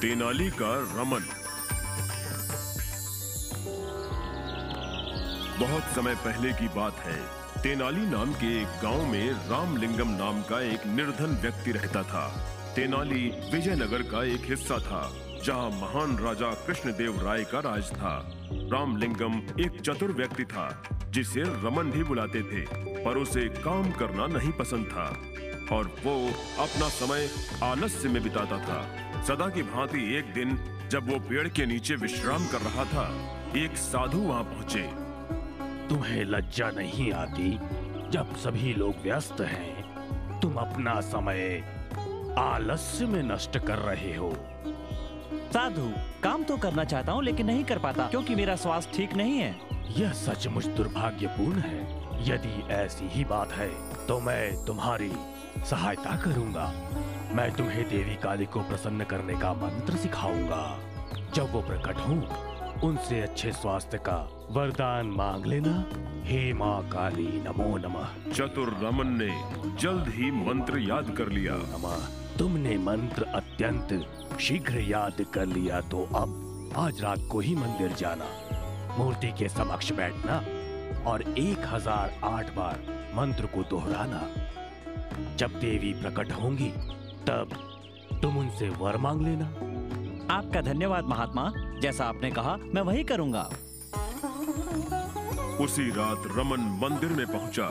तेनाली का रमन। बहुत समय पहले की बात है, तेनाली नाम के एक गाँव में रामलिंगम नाम का एक निर्धन व्यक्ति रहता था। तेनाली विजयनगर का एक हिस्सा था, जहाँ महान राजा कृष्णदेव राय का राज था। रामलिंगम एक चतुर व्यक्ति था। जिसे रमन भी बुलाते थे पर उसे काम करना नहीं पसंद था। और वो अपना समय आलस्य में बिताता था। सदा की भांति एक दिन जब वो पेड़ के नीचे विश्राम कर रहा था एक साधु वहाँ पहुँचे। तुम्हें लज्जा नहीं आती जब सभी लोग व्यस्त हैं? तुम अपना समय आलस्य में नष्ट कर रहे हो। साधु काम तो करना चाहता हूँ लेकिन नहीं कर पाता क्योंकि मेरा स्वास्थ्य ठीक नहीं है। यह सचमुच दुर्भाग्यपूर्ण है। यदि ऐसी ही बात है तो मैं तुम्हारी सहायता करूँगा। मैं तुम्हें देवी काली को प्रसन्न करने का मंत्र सिखाऊँगा। जब वो प्रकट हो उनसे अच्छे स्वास्थ्य का वरदान मांग लेना। हे माँ काली नमो नमः। चतुर रमन ने जल्द ही मंत्र याद कर लिया। नमः। तुमने मंत्र अत्यंत शीघ्र याद कर लिया तो अब आज रात को ही मंदिर जाना। मूर्ति के समक्ष बैठना और एक हज़ार आठ बार मंत्र को दोहराना। जब देवी प्रकट होंगी तब तुम उनसे वर मांग लेना। आपका धन्यवाद महात्मा। जैसा आपने कहा मैं वही करूँगा। उसी रात रमन मंदिर में पहुँचा।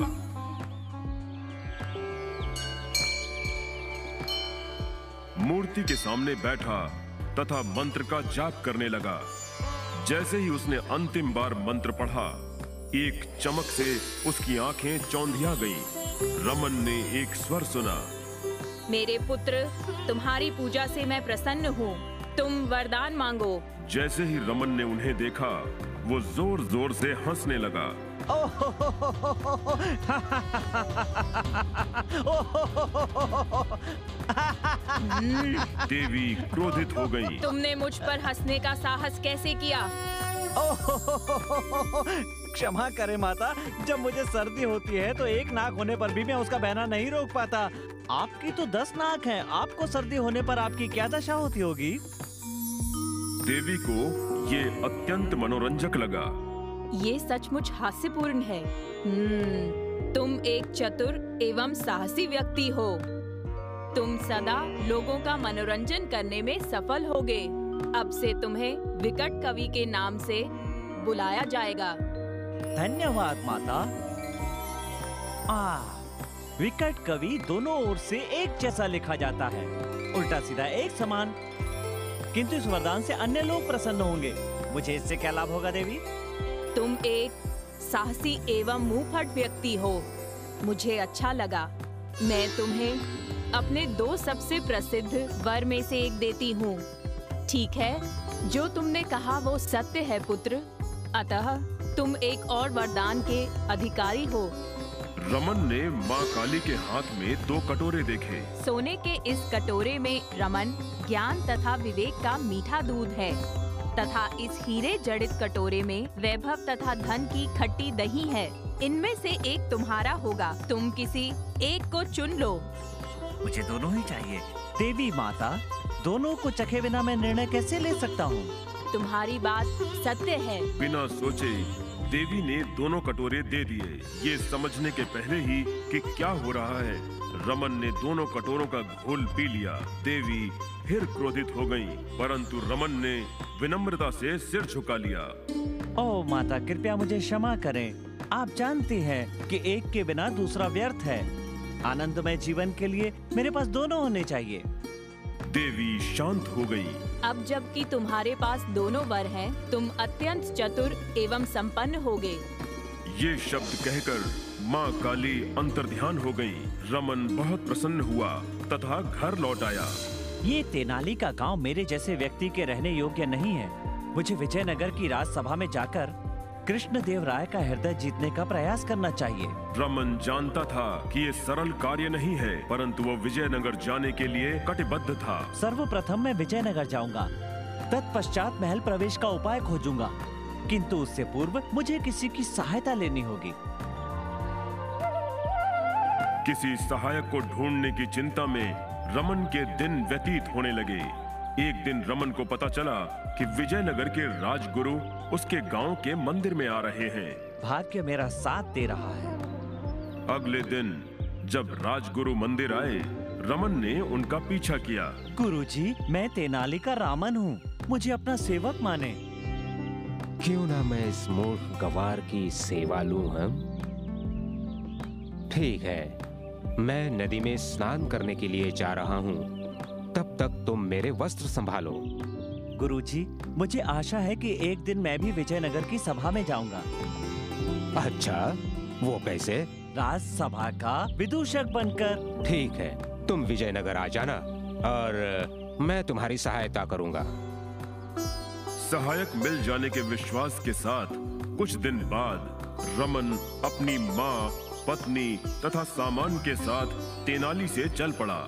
मूर्ति के सामने बैठा तथा मंत्र का जाप करने लगा। जैसे ही उसने अंतिम बार मंत्र पढ़ा एक चमक से उसकी आँखें चौंधिया गईं। रमन ने एक स्वर सुना मेरे पुत्र तुम्हारी पूजा से मैं प्रसन्न हूँ। तुम वरदान मांगो। जैसे ही रमन ने उन्हें देखा वो ज़ोर ज़ोर से हंसने लगा। देवी क्रोधित हो गई। तुमने मुझ पर हंसने का साहस कैसे किया? क्षमा करे माता जब मुझे सर्दी होती है तो एक नाक होने पर भी मैं उसका बहना नहीं रोक पाता। आपकी तो दस नाक हैं आपको सर्दी होने पर आपकी क्या दशा होती होगी? देवी को ये अत्यंत मनोरंजक लगा। ये सचमुच हास्यपूर्ण है। हम्म, तुम एक चतुर एवं साहसी व्यक्ति हो। तुम सदा लोगों का मनोरंजन करने में सफल होगे। अब से तुम्हें विकट कवि के नाम से बुलाया जाएगा। धन्यवाद माता। आ विकट कवि दोनों ओर से एक जैसा लिखा जाता है। उल्टा सीधा एक समान। किंतु इस वरदान से अन्य लोग प्रसन्न होंगे। मुझे इससे क्या लाभ होगा देवी? तुम एक साहसी एवं मुंहफट व्यक्ति हो। मुझे अच्छा लगा। मैं तुम्हें अपने दो सबसे प्रसिद्ध वर में से एक देती हूँ। ठीक है? जो तुमने कहा वो सत्य है पुत्र। अतः तुम एक और वरदान के अधिकारी हो। रमन ने माँ काली के हाथ में दो कटोरे देखे। सोने के इस कटोरे में रमन ज्ञान तथा विवेक का मीठा दूध है। तथा इस हीरे जड़ित कटोरे में वैभव तथा धन की खट्टी दही है। इनमें से एक तुम्हारा होगा। तुम किसी एक को चुन लो। मुझे दोनों ही चाहिए। देवी माता दोनों को चखे बिना मैं निर्णय कैसे ले सकता हूँ? तुम्हारी बात सत्य है। बिना सोचे देवी ने दोनों कटोरे दे दिए। ये समझने के पहले ही कि क्या हो रहा है। रमन ने दोनों कटोरों का घोल पी लिया। देवी फिर क्रोधित हो गईं, परंतु रमन ने विनम्रता से सिर झुका लिया। ओ माता कृपया मुझे क्षमा करें। आप जानती हैं कि एक के बिना दूसरा व्यर्थ है। आनंदमय जीवन के लिए मेरे पास दोनों होने चाहिए। देवी शांत हो गई। अब जबकि तुम्हारे पास दोनों वर हैं, तुम अत्यंत चतुर एवं संपन्न होगे ये शब्द कहकर माँ काली अंतर ध्यान हो गई। रमन बहुत प्रसन्न हुआ तथा घर लौट आया। ये तेनाली का गाँव मेरे जैसे व्यक्ति के रहने योग्य नहीं है। मुझे विजयनगर की राजसभा में जाकर कृष्ण देव राय का हृदय जीतने का प्रयास करना चाहिए। रमन जानता था कि ये सरल कार्य नहीं है परंतु वो विजयनगर जाने के लिए कटिबद्ध था। सर्वप्रथम मैं विजयनगर जाऊँगा। तत्पश्चात महल प्रवेश का उपाय खोजूँगा। किंतु उससे पूर्व मुझे किसी की सहायता लेनी होगी। किसी सहायक को ढूँढने की चिंता में रमन के दिन व्यतीत होने लगे। एक दिन रमन को पता चला कि विजयनगर के राजगुरु उसके गाँव के मंदिर में आ रहे हैं। भाग्य मेरा साथ दे रहा है। अगले दिन जब राजगुरु मंदिर आए रमन ने उनका पीछा किया। गुरुजी मैं तेनाली का रामन हूँ। मुझे अपना सेवक माने। क्यों ना मैं इस मूर्ख गवार की सेवा लूँ हम? ठीक है मैं नदी में स्नान करने के लिए जा रहा हूँ। तब तक तुम मेरे वस्त्र संभालो। गुरुजी मुझे आशा है कि एक दिन मैं भी विजयनगर की सभा में जाऊँगा। अच्छा वो कैसे? राजसभा का विदूषक बनकर। ठीक है तुम विजयनगर आ जाना और मैं तुम्हारी सहायता करूँगा। सहायक मिल जाने के विश्वास के साथ कुछ दिन बाद रमन अपनी माँ पत्नी तथा सामान के साथ तेनाली से चल पड़ा।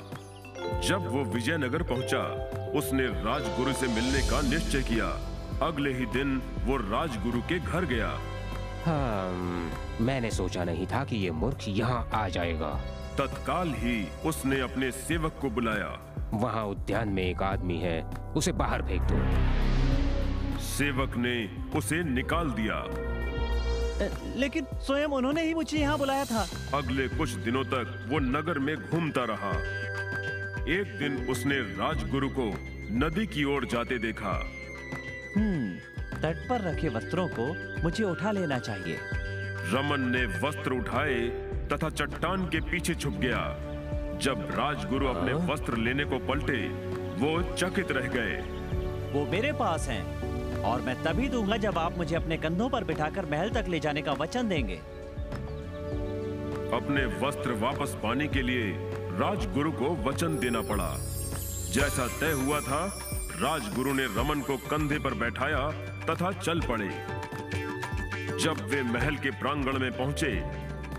जब वो विजयनगर पहुँचा उसने राजगुरु से मिलने का निश्चय किया। अगले ही दिन वो राजगुरु के घर गया। हाँ मैंने सोचा नहीं था कि ये मूर्ख यहाँ आ जाएगा। तत्काल ही उसने अपने सेवक को बुलाया। वहाँ उद्यान में एक आदमी है उसे बाहर फेंक दो। सेवक ने उसे निकाल दिया। लेकिन स्वयं उन्होंने ही मुझे यहाँ बुलाया था। अगले कुछ दिनों तक वो नगर में घूमता रहा। एक दिन उसने राजगुरु को नदी की ओर जाते देखा। हम्म तट पर रखे वस्त्रों को मुझे उठा लेना चाहिए। रमन ने वस्त्र उठाए तथा चट्टान के पीछे छुप गया। जब राजगुरु अपने वस्त्र लेने को पलटे वो चकित रह गए। वो मेरे पास हैं और मैं तभी दूँगा जब आप मुझे अपने कंधों पर बिठाकर महल तक ले जाने का वचन देंगे। अपने वस्त्र वापस पाने के लिए राजगुरु को वचन देना पड़ा। जैसा तय हुआ था राजगुरु ने रमन को कंधे पर बैठाया तथा चल पड़े। जब वे महल के प्रांगण में पहुँचे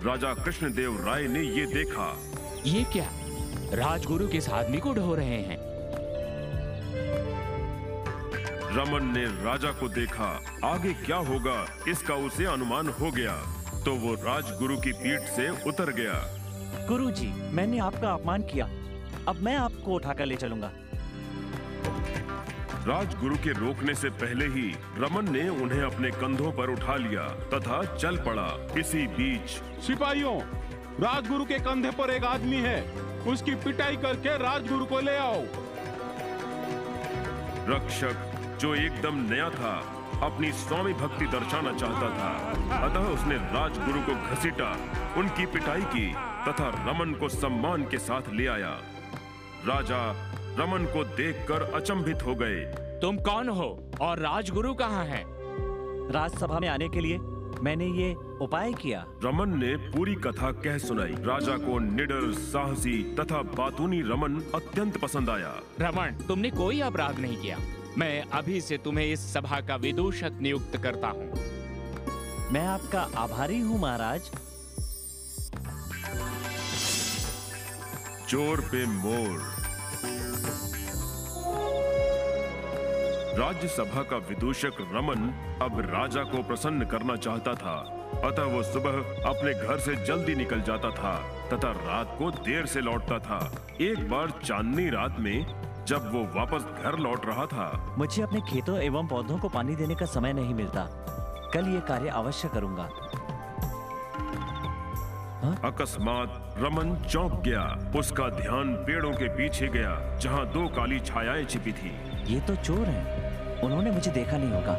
राजा कृष्णदेव राय ने ये देखा। ये क्या? राजगुरु किस आदमी को ढो रहे हैं? रमन ने राजा को देखा आगे क्या होगा इसका उसे अनुमान हो गया। तो वो राजगुरु की पीठ से उतर गया। गुरुजी मैंने आपका अपमान किया। अब मैं आपको उठाकर ले चलूँगा। राजगुरु के रोकने से पहले ही रमन ने उन्हें अपने कंधों पर उठा लिया तथा चल पड़ा। इसी बीच सिपाहियों राजगुरु के कंधे पर एक आदमी है। उसकी पिटाई करके राजगुरु को ले आओ। रक्षक जो एकदम नया था अपनी स्वामी भक्ति दर्शाना चाहता था अतः उसने राजगुरु को घसीटा उनकी पिटाई की। तथा रमन को सम्मान के साथ ले आया। राजा रमन को देखकर अचंभित हो गए। तुम कौन हो और राजगुरु कहाँ हैं? राजसभा में आने के लिए मैंने ये उपाय किया। रमन ने पूरी कथा कह सुनाई। राजा को निडर साहसी तथा बातूनी रमन अत्यंत पसंद आया। रमन तुमने कोई अपराध नहीं किया। मैं अभी से तुम्हें इस सभा का विदूषक नियुक्त करता हूँ। मैं आपका आभारी हूँ महाराज। चोर पे मोर। राज्यसभा का विदूषक रमन अब राजा को प्रसन्न करना चाहता था। अतः वो सुबह अपने घर से जल्दी निकल जाता था, तथा रात को देर से लौटता था। एक बार चांदनी रात में जब वो वापस घर लौट रहा था। मुझे अपने खेतों एवं पौधों को पानी देने का समय नहीं मिलता। कल ये कार्य अवश्य करूँगा। अकस्मात रमन चौंक गया। उसका ध्यान पेड़ों के पीछे गया जहाँ दो काली छायाएँ छिपी थी। ये तो चोर हैं। उन्होंने मुझे देखा नहीं होगा।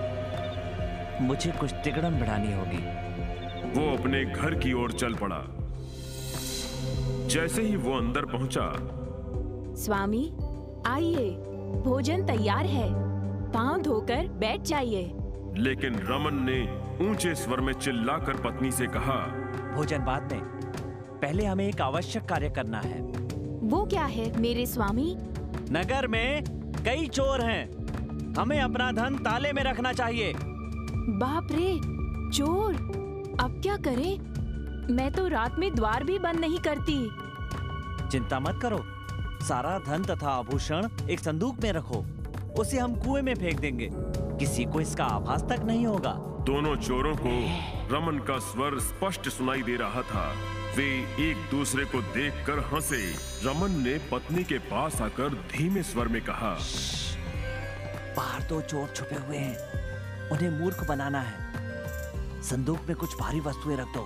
मुझे कुछ तिगड़म बढ़ानी होगी। वो अपने घर की ओर चल पड़ा। जैसे ही वो अंदर पहुँचा। स्वामी आइए। भोजन तैयार है। पाँव धोकर बैठ जाइए। लेकिन रमन ने ऊँचे स्वर में चिल्लाकर पत्नी से कहा भोजन बाद में। पहले हमें एक आवश्यक कार्य करना है। वो क्या है मेरे स्वामी? नगर में कई चोर हैं। हमें अपना धन ताले में रखना चाहिए। बाप रे चोर? अब क्या करें? मैं तो रात में द्वार भी बंद नहीं करती। चिंता मत करो। सारा धन तथा आभूषण एक संदूक में रखो। उसे हम कुएँ में फेंक देंगे। किसी को इसका आभास तक नहीं होगा। दोनों चोरों को रमन का स्वर स्पष्ट सुनाई दे रहा था। वे एक दूसरे को देखकर हंसे। रमन ने पत्नी के पास आकर धीमे स्वर में कहा बाहर दो चोर छुपे हुए हैं। उन्हें मूर्ख बनाना है। संदूक में कुछ भारी वस्तुएँ रख दो।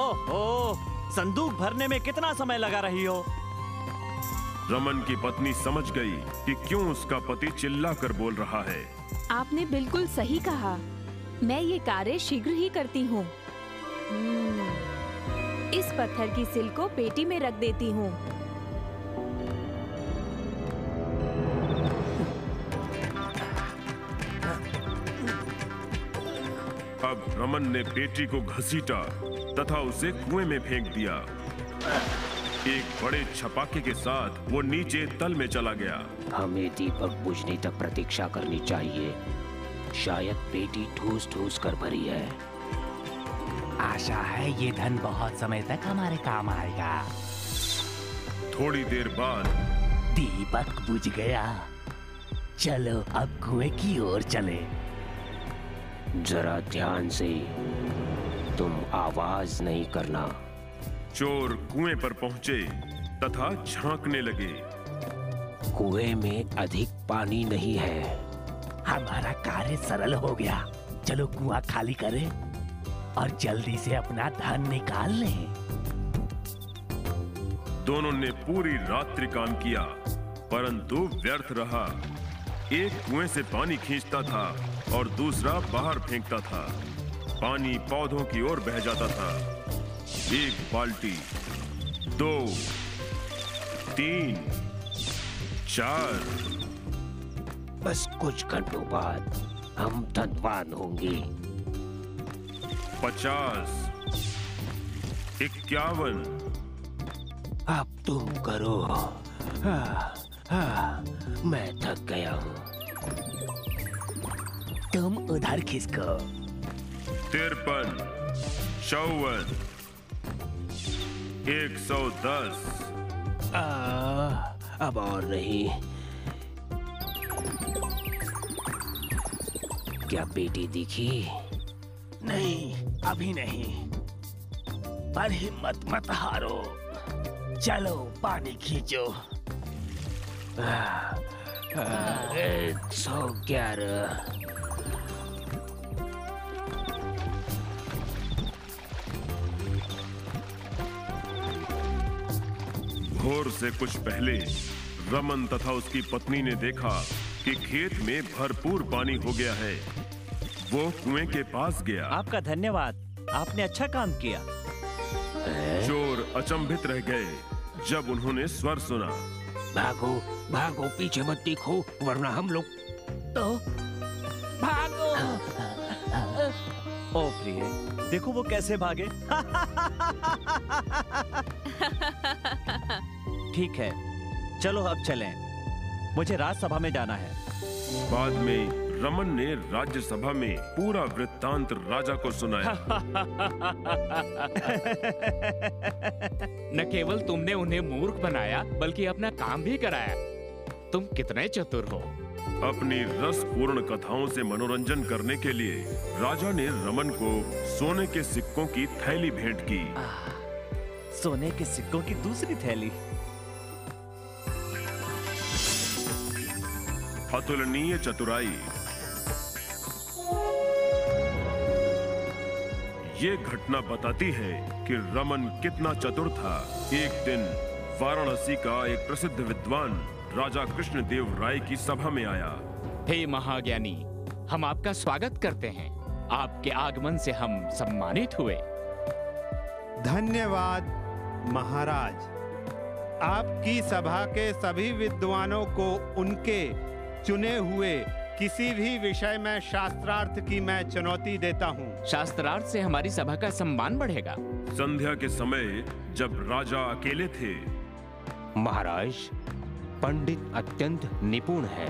ओहो संदूक भरने में कितना समय लगा रही हो? रमन की पत्नी समझ गई कि क्यों उसका पति चिल्लाकर बोल रहा है। आपने बिल्कुल सही कहा। मैं ये कार्य शीघ्र ही करती हूँ। इस पत्थर की सिल को पेटी में रख देती हूँ। अब रमन ने पेटी को घसीटा तथा उसे कुएँ में फेंक दिया। एक बड़े छपाके के साथ वो नीचे तल में चला गया। हमें दीपक बुझने तक प्रतीक्षा करनी चाहिए। शायद पेटी ठूस ठूस कर भरी है। आशा है ये धन बहुत समय तक हमारे काम आएगा। थोड़ी देर बाद। दीपक बुझ गया। चलो अब कुएँ की ओर चले। जरा ध्यान से। तुम आवाज़ नहीं करना। चोर कुएँ पर पहुँचे तथा झांकने लगे। कुएँ में अधिक पानी नहीं है। हमारा कार्य सरल हो गया। चलो कुआँ खाली करें। और जल्दी से अपना धन निकाल लें। दोनों ने पूरी रात्रि काम किया परंतु व्यर्थ रहा। एक कुएँ से पानी खींचता था और दूसरा बाहर फेंकता था। पानी पौधों की ओर बह जाता था। एक बाल्टी दो तीन चार। बस कुछ घंटों बाद हम धनवान होंगे। पचास। इक्यावन। अब तुम करो। हाँ, हाँ, मैं थक गया हूँ। तुम उधर खिसको। तिरपन चौवन एक सौ दस। आ, अब और नहीं। क्या बेटी दिखी? नहीं। अभी नहीं। पर हिम्मत मत हारो। चलो, पानी खींचो। एक सौ ग्यारह। भोर से कुछ पहले, रमन तथा उसकी पत्नी ने देखा कि खेत में भरपूर पानी हो गया है। वो कुएँ के पास गया। आपका धन्यवाद। आपने अच्छा काम किया। चोर अचंभित रह गए जब उन्होंने स्वर सुना। भागो भागो पीछे मत देखो वरना हम लोग तो भागो। ओ प्रिय देखो वो कैसे भागे। ठीक है चलो अब चलें। मुझे राज्यसभा में जाना है। बाद में रमन ने राज्यसभा में पूरा वृत्तांत राजा को सुनाया। न केवल तुमने उन्हें मूर्ख बनाया बल्कि अपना काम भी कराया। तुम कितने चतुर हो। अपनी रसपूर्ण कथाओं से मनोरंजन करने के लिए राजा ने रमन को सोने के सिक्कों की थैली भेंट की। आ, सोने के सिक्कों की दूसरी थैली। अतुलनीय चतुराई। ये घटना बताती है कि रमन कितना चतुर था। एक दिन वाराणसी का एक प्रसिद्ध विद्वान राजा कृष्णदेव राय की सभा में आया। हे महाज्ञानी हम आपका स्वागत करते हैं। आपके आगमन से हम सम्मानित हुए। धन्यवाद महाराज। आपकी सभा के सभी विद्वानों को उनके चुने हुए किसी भी विषय में शास्त्रार्थ की मैं चुनौती देता हूँ। शास्त्रार्थ से हमारी सभा का सम्मान बढ़ेगा। संध्या के समय जब राजा अकेले थे महाराज पंडित अत्यंत निपुण है।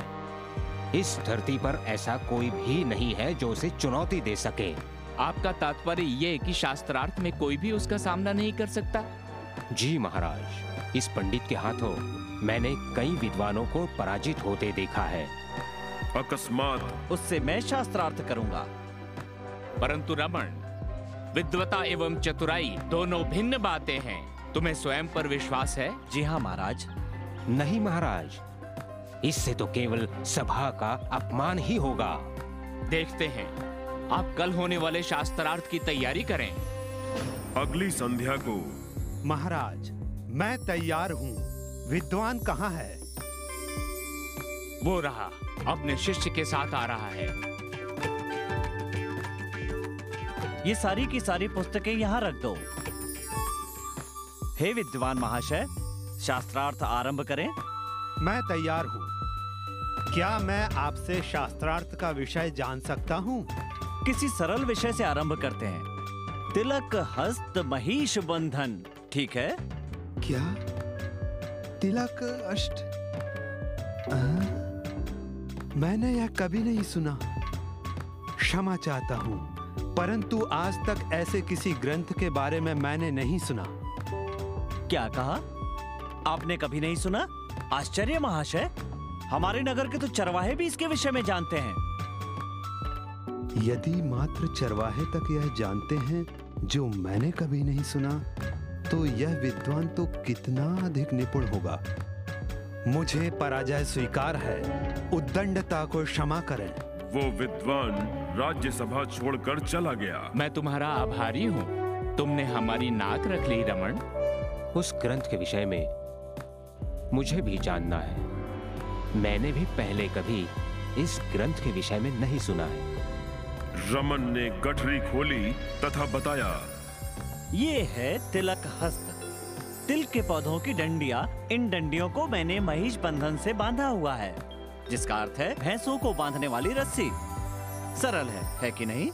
इस धरती पर ऐसा कोई भी नहीं है जो उसे चुनौती दे सके। आपका तात्पर्य ये कि शास्त्रार्थ में कोई भी उसका सामना नहीं कर सकता? जी महाराज इस पंडित के हाथों मैंने कई विद्वानों को पराजित होते देखा है। अकस्मात। उससे मैं शास्त्रार्थ करूँगा। परंतु रमन विद्वता एवं चतुराई दोनों भिन्न बातें हैं। तुम्हें स्वयं पर विश्वास है? जी हाँ महाराज। नहीं महाराज। इससे तो केवल सभा का अपमान ही होगा। देखते हैं। आप कल होने वाले शास्त्रार्थ की तैयारी करें। अगली संध्या को। महाराज मैं तैयार हूँ। विद्वान कहाँ है? वो रहा। अपने शिष्य के साथ आ रहा है। ये सारी की सारी पुस्तकें यहाँ रख दो। हे विद्वान महाशय शास्त्रार्थ आरंभ करें। मैं तैयार हूँ। क्या मैं आपसे शास्त्रार्थ का विषय जान सकता हूँ? किसी सरल विषय से आरंभ करते हैं। तिलक हस्त महिष बंधन ठीक है? क्या? तिलक अष्ट? आ? मैंने यह कभी नहीं सुना। क्षमा चाहता हूँ परंतु आज तक ऐसे किसी ग्रंथ के बारे में मैंने नहीं सुना। क्या कहा? आपने कभी नहीं सुना? आश्चर्य महाशय हमारे नगर के तो चरवाहे भी इसके विषय में जानते हैं। यदि मात्र चरवाहे तक यह जानते हैं जो मैंने कभी नहीं सुना तो यह विद्वान तो कितना अधिक निपुण होगा। मुझे पराजय स्वीकार है। उद्दंडता को क्षमा करें। वो विद्वान राज्यसभा छोड़कर चला गया। मैं तुम्हारा आभारी हूँ। तुमने हमारी नाक रख ली रमन उस ग्रंथ के विषय में मुझे भी जानना है। मैंने भी पहले कभी इस ग्रंथ के विषय में नहीं सुना है। रमन ने गठरी खोली तथा बताया ये है तिलक हस्त। तिल के पौधों की डंडिया इन डंडियों को मैंने महिष बंधन से बांधा हुआ है जिसका अर्थ है भैंसों को बांधने वाली रस्सी। सरल है है कि नहीं?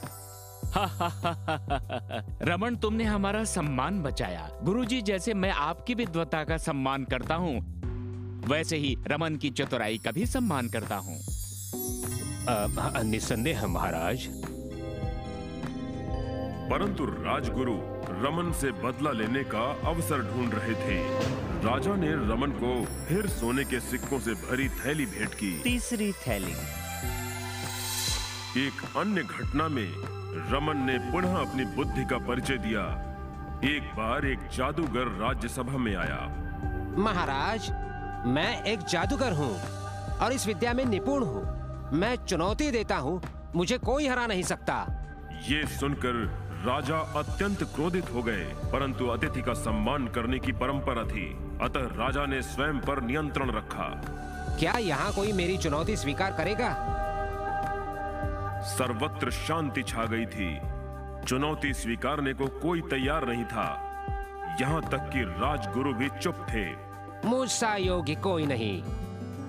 रमन तुमने हमारा सम्मान बचाया। गुरुजी जैसे मैं आपकी विद्वता का सम्मान करता हूँ वैसे ही रमन की चतुराई का भी सम्मान करता हूँ। निस्संदेह महाराज। परंतु राजगुरु रमन से बदला लेने का अवसर ढूंढ रहे थे। राजा ने रमन को फिर सोने के सिक्कों से भरी थैली भेंट की। तीसरी थैली। एक अन्य घटना में रमन ने पुनः अपनी बुद्धि का परिचय दिया। एक बार एक जादूगर राज्यसभा में आया। महाराज मैं एक जादूगर हूँ और इस विद्या में निपुण हूँ। मैं चुनौती देता हूँ मुझे कोई हरा नहीं सकता। ये सुनकर राजा अत्यंत क्रोधित हो गए परंतु अतिथि का सम्मान करने की परंपरा थी। अतः राजा ने स्वयं पर नियंत्रण रखा। क्या यहाँ कोई मेरी चुनौती स्वीकार करेगा? सर्वत्र शांति छा गई थी। चुनौती स्वीकारने को कोई तैयार नहीं था। यहाँ तक कि राजगुरु भी चुप थे। मुझसा योग्य कोई नहीं।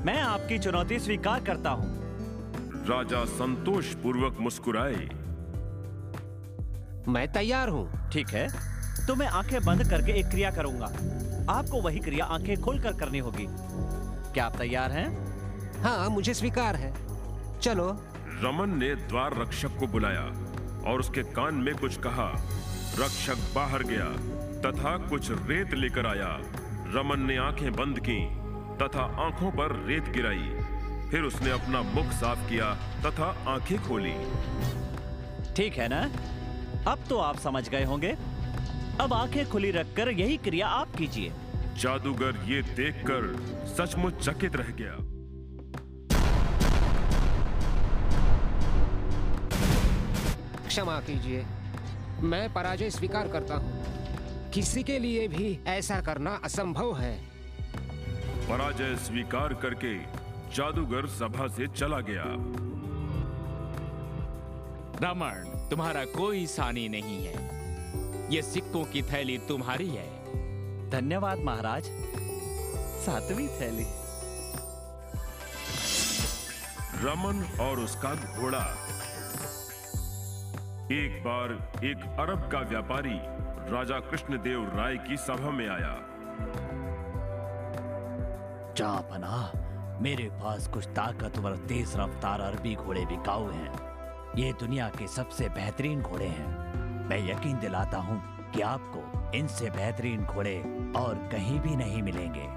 मैं आपकी चुनौती स्वीकार करता हूँ। राजा संतोष पूर्वक मुस्कुराए। मैं तैयार हूँ। ठीक है। तो मैं आँखें बंद करके एक क्रिया करूँगा। आपको वही क्रिया आँखें खोलकर करनी होगी। क्या आप तैयार हैं? हाँ मुझे स्वीकार है। चलो। रमन ने द्वार रक्षक को बुलाया और उसके कान में कुछ कहा। रक्षक बाहर गया तथा कुछ रेत लेकर आया। रमन ने आँखें बंद की तथा आँखों पर रेत गिराई। फिर उसने अपना मुख साफ़ किया तथा आँखें खोली। ठीक है ना? अब तो आप समझ गए होंगे। अब आँखें खुली रखकर यही क्रिया आप कीजिए। जादूगर ये देखकर सचमुच चकित रह गया। क्षमा कीजिए। मैं पराजय स्वीकार करता हूँ। किसी के लिए भी ऐसा करना असंभव है। पराजय स्वीकार करके जादूगर सभा से चला गया। रमन तुम्हारा कोई सानी नहीं है। ये सिक्कों की थैली तुम्हारी है। धन्यवाद महाराज। सातवीं थैली। रमन और उसका घोड़ा। एक बार एक अरब का व्यापारी राजा कृष्णदेव राय की सभा में आया। जापना मेरे पास कुछ ताकतवर तेज रफ्तार अरबी घोड़े बिकाऊ हैं। ये दुनिया के सबसे बेहतरीन घोड़े हैं। मैं यकीन दिलाता हूँ कि आपको इनसे बेहतरीन घोड़े और कहीं भी नहीं मिलेंगे।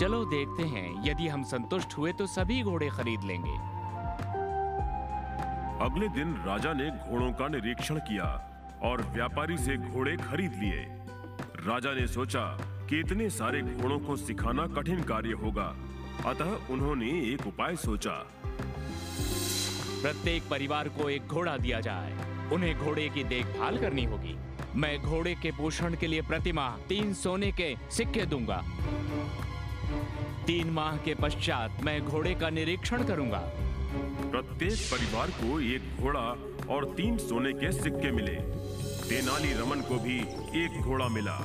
चलो देखते हैं यदि हम संतुष्ट हुए तो सभी घोड़े खरीद लेंगे। अगले दिन राजा ने घोड़ों का निरीक्षण किया और व्यापारी से घोड़े खरीद लिए। राजा ने सोचा कि इतने सारे घोड़ों को सिखाना कठिन कार्य होगा। अतः उन्होंने एक उपाय सोचा। प्रत्येक परिवार को एक घोड़ा दिया जाए। उन्हें घोड़े की देखभाल करनी होगी। मैं घोड़े के पोषण के लिए प्रति माह तीन सोने के सिक्के दूँगा। तीन माह के पश्चात मैं घोड़े का निरीक्षण करूँगा। प्रत्येक परिवार को एक घोड़ा और तीन सोने के सिक्के मिले। तेनाली रमन को भी एक घोड़ा मिला।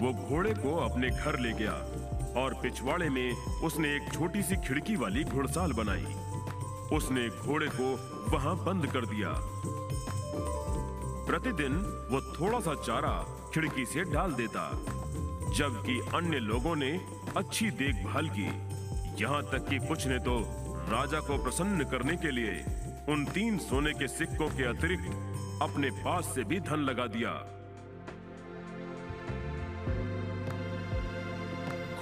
वो घोड़े को अपने घर ले गया। और पिछवाड़े में उसने एक छोटी सी खिड़की वाली घुड़साल बनाई। उसने घोड़े को वहाँ बंद कर दिया। प्रतिदिन वो थोड़ा सा चारा खिड़की से डाल देता, जबकि अन्य लोगों ने अच्छी देखभाल की। यहाँ तक कि कुछ ने तो राजा को प्रसन्न करने के लिए उन तीन सोने के सिक्कों के अतिरिक्त अपने पास से भी धन लगा दिया।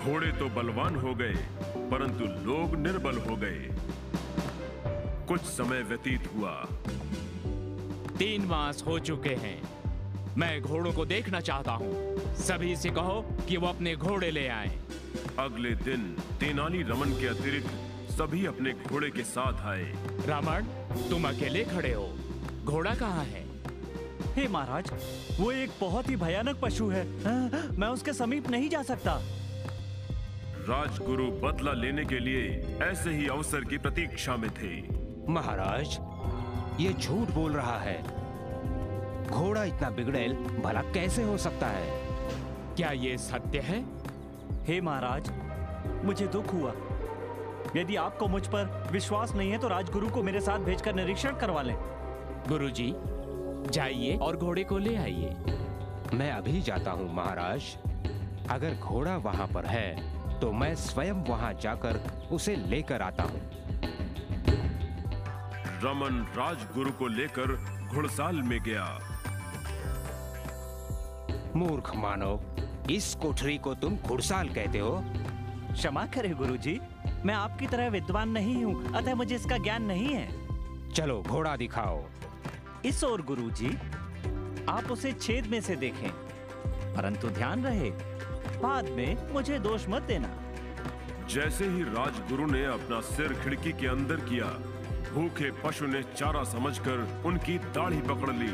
घोड़े तो बलवान हो गए परंतु लोग निर्बल हो गए। कुछ समय व्यतीत हुआ। तीन मास हो चुके हैं। मैं घोड़ों को देखना चाहता हूँ। सभी से कहो कि वो अपने घोड़े ले आए। अगले दिन तेनाली रमन के अतिरिक्त सभी अपने घोड़े के साथ आए। रावण तुम अकेले खड़े हो। घोड़ा कहाँ है? हे महाराज वो एक बहुत ही भयानक पशु है हाँ, मैं उसके समीप नहीं जा सकता। राजगुरु बदला लेने के लिए ऐसे ही अवसर की प्रतीक्षा में थे। महाराज ये झूठ बोल रहा है। घोड़ा इतना बिगड़ेल भला कैसे हो सकता है? क्या ये सत्य है? हे महाराज मुझे दुख हुआ। यदि आपको मुझ पर विश्वास नहीं है तो राजगुरु को मेरे साथ भेजकर निरीक्षण करवा लें। गुरुजी जाइए और घोड़े को ले आइए। मैं अभी जाता हूँ महाराज। अगर घोड़ा वहाँ पर है तो मैं स्वयं वहाँ जाकर उसे लेकर आता हूँ। रमन राजगुरु को लेकर घुड़साल में गया। मूर्ख मानव इस कोठरी को तुम घुड़साल कहते हो? क्षमा करें गुरुजी मैं आपकी तरह विद्वान नहीं हूँ अतः मुझे इसका ज्ञान नहीं है। चलो घोड़ा दिखाओ। इस ओर गुरुजी आप उसे छेद में से देखें परंतु ध्यान रहे बाद में मुझे दोष मत देना। जैसे ही राजगुरु ने अपना सिर खिड़की के अंदर किया भूखे पशु ने चारा समझकर उनकी दाढ़ी पकड़ ली।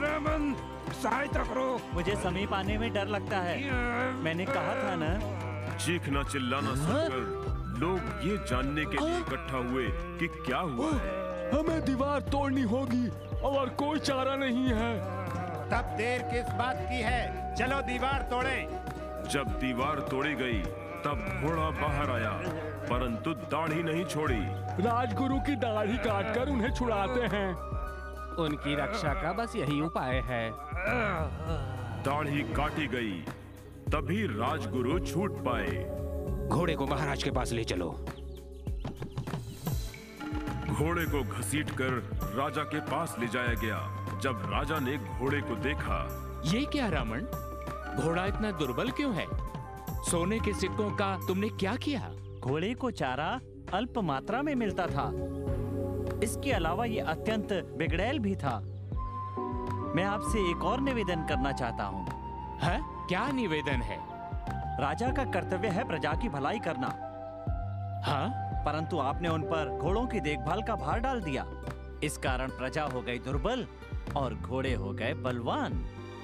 रमन सहायता करो। मुझे समीप आने में डर लगता है। मैंने कहा था ना। चीखना चिल्लाना सुनकर लोग ये जानने के लिए इकट्ठा हुए कि क्या हुआ। है हमें दीवार तोड़नी होगी और कोई चारा नहीं है। तब देर किस बात की है? चलो दीवार तोड़े। जब दीवार तोड़ी गई तब घोड़ा बाहर आया परंतु दाढ़ी नहीं छोड़ी। राजगुरु की दाढ़ी काटकर उन्हें छुड़ाते हैं। उनकी रक्षा का बस यही उपाय है। दाढ़ी काटी गई तभी राजगुरु छूट पाए। घोड़े को महाराज के पास ले चलो। घोड़े को घसीटकर राजा के पास ले जाया गया। जब राजा ने घोड़े को देखा। ये क्या रावण? घोड़ा इतना दुर्बल क्यों है? सोने के सिक्कों का तुमने क्या किया? घोड़े को चारा अल्प मात्रा में मिलता था। इसके अलावा ये अत्यंत बिगड़ैल भी था। मैं आपसे एक और निवेदन करना चाहता हूँ। क्या निवेदन है? राजा का कर्तव्य है प्रजा की भलाई करना। हाँ? परंतु आपने उन पर घोड़ों की देखभाल का भार डाल दिया। इस कारण प्रजा हो गई दुर्बल। और घोड़े हो गए बलवान।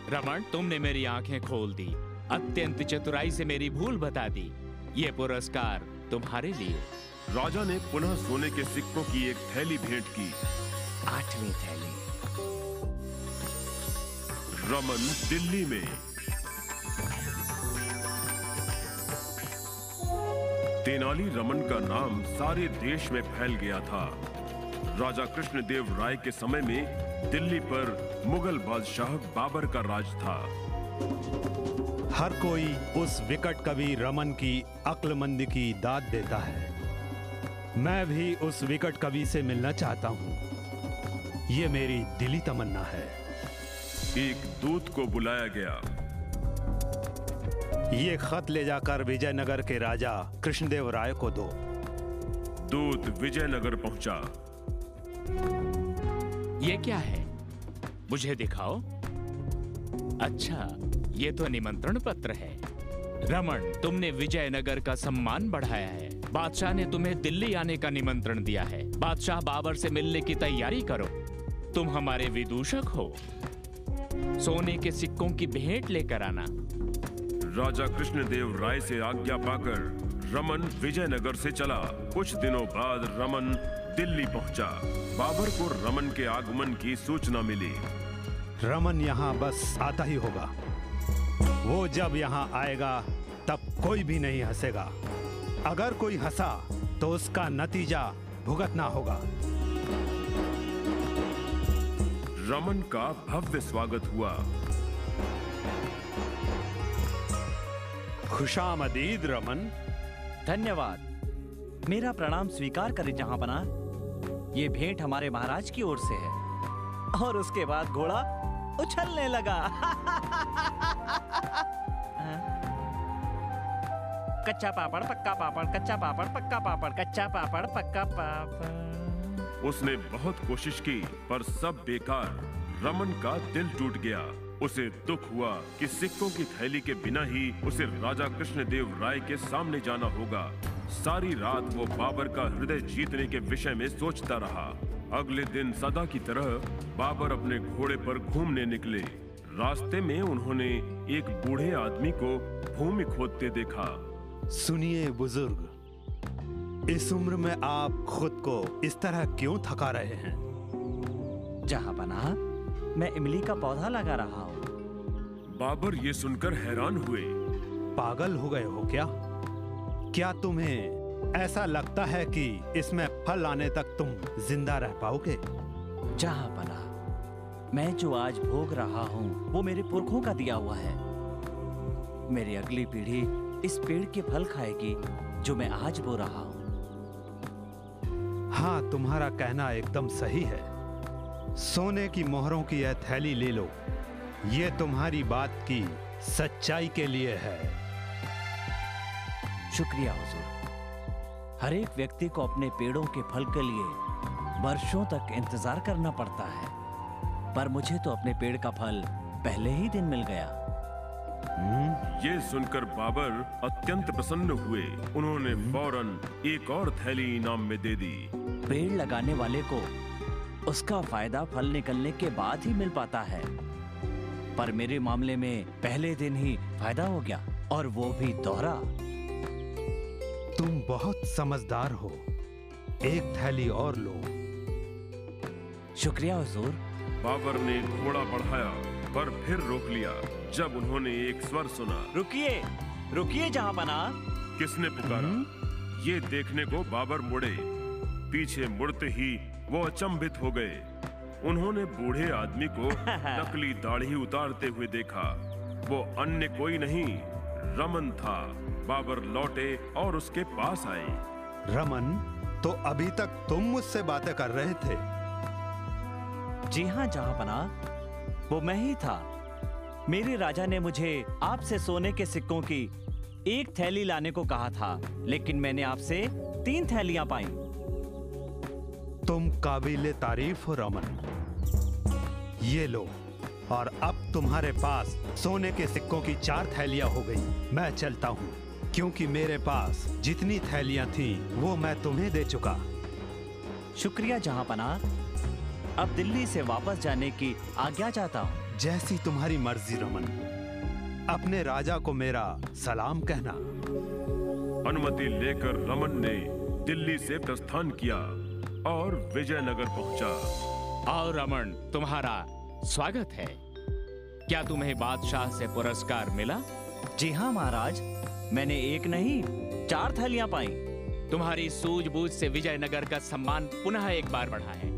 रमन तुमने मेरी आँखें खोल दी। अत्यंत चतुराई से मेरी भूल बता दी। ये पुरस्कार तुम्हारे लिए। राजा ने पुनः सोने के सिक्कों की एक थैली भेंट की। आठवीं थैली। रमन दिल्ली में। तेनाली रमन का नाम सारे देश में फैल गया था। राजा कृष्णदेव राय के समय में दिल्ली पर मुगल बादशाह बाबर का राज था। हर कोई उस विकट कवि रमन की अक्लमंदी की दाद देता है। मैं भी उस विकट कवि से मिलना चाहता हूँ। यह मेरी दिली तमन्ना है। एक दूत को बुलाया गया। ये खत ले जाकर विजयनगर के राजा कृष्णदेव राय को दो। दूत विजयनगर पहुँचा। ये क्या है? मुझे दिखाओ। अच्छा ये तो निमंत्रण पत्र है। रमन, तुमने विजयनगर का सम्मान बढ़ाया है। बादशाह ने तुम्हें दिल्ली आने का निमंत्रण दिया है। बादशाह बाबर से मिलने की तैयारी करो। तुम हमारे विदूषक हो। सोने के सिक्कों की भेंट लेकर आना। राजा कृष्णदेव राय से आज्ञा पाकर रमन विजयनगर से चला। कुछ दिनों बाद रमन दिल्ली पहुँचा। बाबर को रमन के आगमन की सूचना मिली। रमन यहाँ बस आता ही होगा। वो जब यहाँ आएगा तब कोई भी नहीं हंसेगा। अगर कोई हंसा तो उसका नतीजा भुगतना होगा। रमन का भव्य स्वागत हुआ। खुशामदीद रमन। धन्यवाद। मेरा प्रणाम स्वीकार करें जहाँ बना। ये भेंट हमारे महाराज की ओर से है। और उसके बाद घोड़ा उछलने लगा। कच्चा पापड़, पक्का पापड़, कच्चा पापड़, पक्का पापड़, कच्चा पापड़, पक्का पापड़। उसने बहुत कोशिश की, पर सब बेकार। रमन का दिल टूट गया। उसे दुख हुआ कि सिक्कों की थैली के बिना ही उसे राजा कृष्णदेव राय के सामने जाना होगा। सारी रात वो बाबर का हृदय जीतने के विषय में सोचता रहा। अगले दिन सदा की तरह बाबर अपने घोड़े पर घूमने निकले। रास्ते में उन्होंने एक बूढ़े आदमी को भूमि खोदते देखा। सुनिए बुज़ुर्ग इस उम्र में आप खुद को इस तरह क्यों थका रहे हैं? जहाँ बना मैं इमली का पौधा लगा रहा हूँ। बाबर ये सुनकर हैरान हुए। पागल हो गए हो क्या? क्या तुम्हें ऐसा लगता है कि इसमें फल आने तक तुम ज़िंदा रह पाओगे? जहाँ बना मैं जो आज भोग रहा हूँ वो मेरे पुरखों का दिया हुआ है। मेरी अगली पीढ़ी इस पेड़ के फल खाएगी जो मैं आज बो रहा हूँ। हाँ तुम्हारा कहना एकदम सही है। सोने की मोहरों की यह थैली ले लो। ये तुम्हारी बात की सच्चाई के लिए है। शुक्रिया हुजूर। हर एक व्यक्ति को अपने पेड़ों के फल के लिए वर्षों तक इंतज़ार करना पड़ता है। पर मुझे तो अपने पेड़ का फल पहले ही दिन मिल गया। ये सुनकर बाबर अत्यंत प्रसन्न हुए। उन्होंने फ़ौरन एक और थैली इनाम में दे दी। पेड़ लगाने वाले को उसका फ़ायदा फल निकलने के बाद ही मिल पाता है। पर मेरे मामले में पहले दिन ही फ़ायदा हो गया और वो भी दोहरा। तुम बहुत समझदार हो। एक थैली और लो। शुक्रिया हुजूर। बाबर ने घोड़ा बढ़ाया पर फिर रोक लिया जब उन्होंने एक स्वर सुना। रुकिए रुकिए जहाँ बना। किसने पुकारा? हुँ? ये देखने को बाबर मुड़े। पीछे मुड़ते ही वो अचंभित हो गए। उन्होंने बूढ़े आदमी को नकली दाढ़ी उतारते हुए देखा। वो अन्य कोई नहीं रमन था। बाबर लौटे और उसके पास आए रमन तो अभी तक तुम मुझसे बातें कर रहे थे। जी हाँ जहाँ बना वो मैं ही था। मेरे राजा ने मुझे आपसे सोने के सिक्कों की एक थैली लाने को कहा था लेकिन मैंने आपसे तीन थैलियाँ पाई। तुम काबिल तारीफ़ हो रमन। ये लो। और अब तुम्हारे पास सोने के सिक्कों की चार थैलियाँ हो गई। मैं चलता हूँ क्योंकि मेरे पास जितनी थैलियाँ थी वो मैं तुम्हें दे चुका। शुक्रिया जहाँ पना अब दिल्ली से वापस जाने की आज्ञा चाहता हूँ। जैसी तुम्हारी मर्ज़ी रमन। अपने राजा को मेरा सलाम कहना। अनुमति लेकर रमन ने दिल्ली से प्रस्थान किया और विजयनगर पहुँचा। आओ रमन तुम्हारा स्वागत है। क्या तुम्हें बादशाह से पुरस्कार मिला? जी हाँ महाराज। मैंने एक नहीं चार थैलियाँ पाई। तुम्हारी सूझबूझ से विजयनगर का सम्मान पुनः एक बार बढ़ा है।